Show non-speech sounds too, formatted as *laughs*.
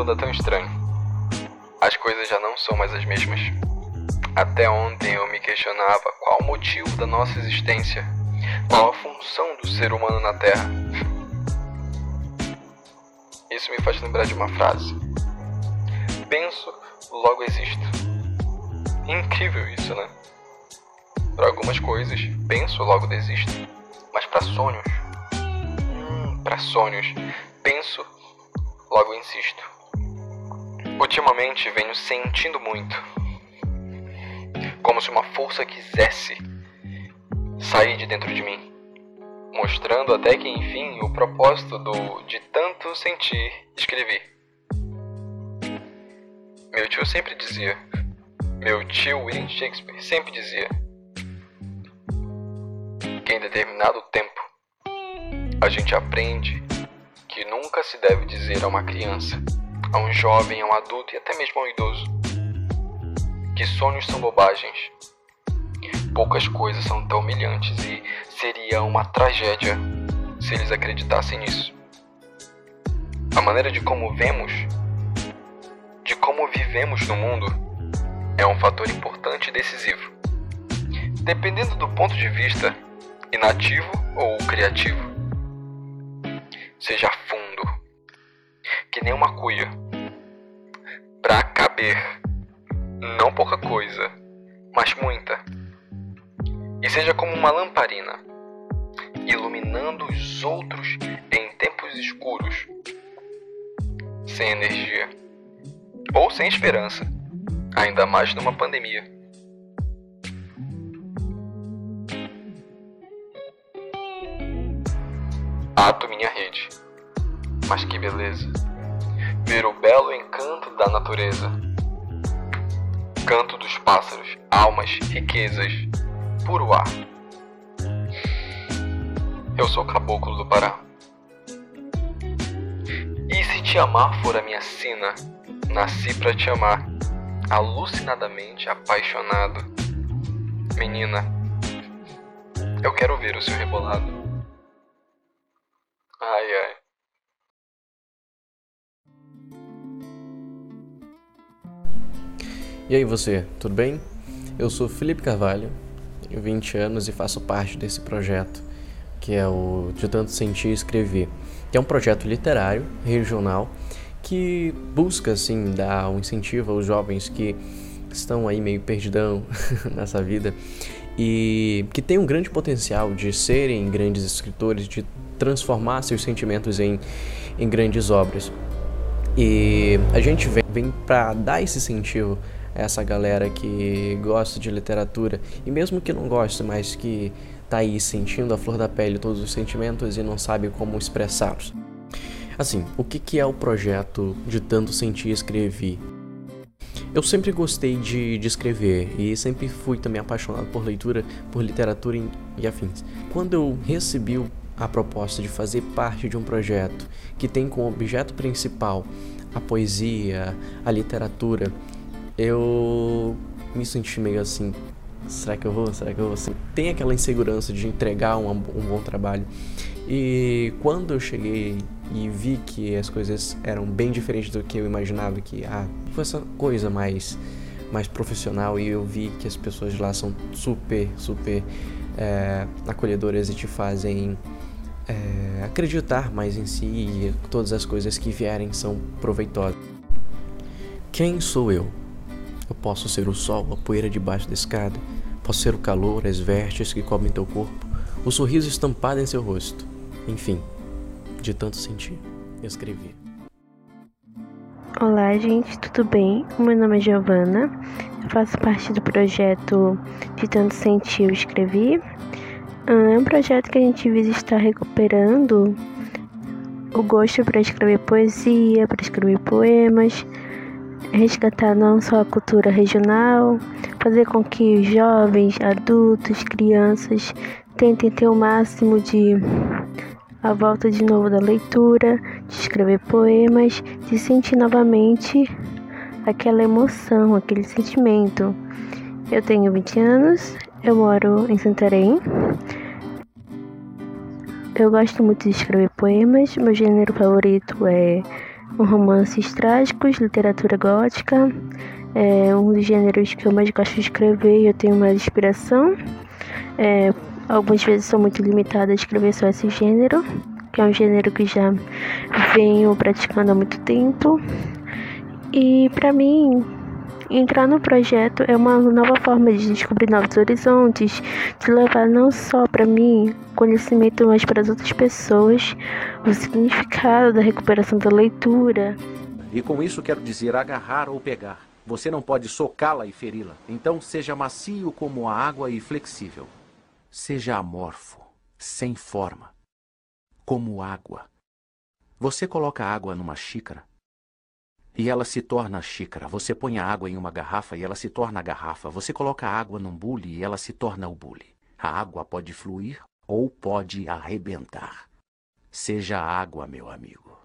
anda tão estranho. As coisas já não são mais as mesmas. Até ontem eu me questionava qual o motivo da nossa existência, qual a função do ser humano na Terra. Isso me faz lembrar de uma frase. Penso, logo existo. Incrível isso, né? Para algumas coisas, penso, logo desisto. Mas para sonhos, hum, para sonhos, penso, logo insisto. Ultimamente venho sentindo muito. Como se uma força quisesse sair de dentro de mim. Mostrando até que enfim o propósito do de tanto sentir escrevi. Meu tio sempre dizia, meu tio William Shakespeare sempre dizia que em determinado tempo a gente aprende que nunca se deve dizer a uma criança, a um jovem, a um adulto e até mesmo a um idoso que sonhos são bobagens. Poucas coisas são tão humilhantes e seria uma tragédia se eles acreditassem nisso. A maneira de como vemos, de como vivemos no mundo, é um fator importante e decisivo. Dependendo do ponto de vista, inativo ou criativo. Seja fundo, que nem uma cuia, não pouca coisa, mas muita. E seja como uma lamparina, iluminando os outros em tempos escuros, sem energia ou sem esperança, ainda mais numa pandemia. Ato minha rede. Mas que beleza! Ver o belo encanto da natureza. Canto dos pássaros, almas, riquezas, puro ar. Eu sou caboclo do Pará. E se te amar for a minha sina, nasci para te amar, alucinadamente apaixonado. Menina, eu quero ver o seu rebolado. Ai, ai. E aí você, tudo bem? Eu sou Felipe Carvalho, tenho 20 anos e faço parte desse projeto que é o De Tanto Sentir e Escrever, que é um projeto literário regional que busca assim dar um incentivo aos jovens que estão aí meio perdidão *laughs* nessa vida e que tem um grande potencial de serem grandes escritores, de transformar seus sentimentos em, em grandes obras. E a gente vem, vem para dar esse incentivo essa galera que gosta de literatura e mesmo que não goste, mas que tá aí sentindo a flor da pele todos os sentimentos e não sabe como expressá-los. Assim, o que, que é o projeto de tanto sentir e escrever? Eu sempre gostei de, de, escrever e sempre fui também apaixonado por leitura, por literatura e afins. Quando eu recebi a proposta de fazer parte de um projeto que tem como objeto principal a poesia, a literatura, eu me senti meio assim, será que eu vou? Será que eu vou? Assim, tem aquela insegurança de entregar um, um bom trabalho. E quando eu cheguei e vi que as coisas eram bem diferentes do que eu imaginava, que ah, foi essa coisa mais mais profissional e eu vi que as pessoas lá são super, super é, acolhedoras e te fazem é, acreditar mais em si e todas as coisas que vierem são proveitosas. Quem sou eu? Eu posso ser o sol, a poeira debaixo da escada, posso ser o calor, as vestes que cobrem teu corpo, o sorriso estampado em seu rosto. Enfim, de tanto sentir, escrevi. Olá, gente, tudo bem? Meu nome é Giovana, eu faço parte do projeto De Tanto Sentir Eu Escrevi. É um projeto que a gente visa estar recuperando o gosto para escrever poesia, para escrever poemas, resgatar não só a cultura regional, fazer com que jovens, adultos, crianças tentem ter o máximo de a volta de novo da leitura, de escrever poemas, de sentir novamente aquela emoção, aquele sentimento. Eu tenho 20 anos, eu moro em Santarém. Eu gosto muito de escrever poemas. Meu gênero favorito é romances trágicos, literatura gótica. É um dos gêneros que eu mais gosto de escrever e eu tenho mais inspiração. É, algumas vezes sou muito limitada a escrever só esse gênero, que é um gênero que já venho praticando há muito tempo. E para mim, entrar no projeto é uma nova forma de descobrir novos horizontes, de levar não só para mim conhecimento, mas para as outras pessoas o significado da recuperação da leitura. E com isso quero dizer agarrar ou pegar. Você não pode socá-la e feri-la. Então seja macio como a água e flexível. Seja amorfo, sem forma, como água. Você coloca água numa xícara e ela se torna xícara. Você põe a água em uma garrafa e ela se torna a garrafa. Você coloca a água num bule e ela se torna o bule. A água pode fluir ou pode arrebentar. Seja água, meu amigo.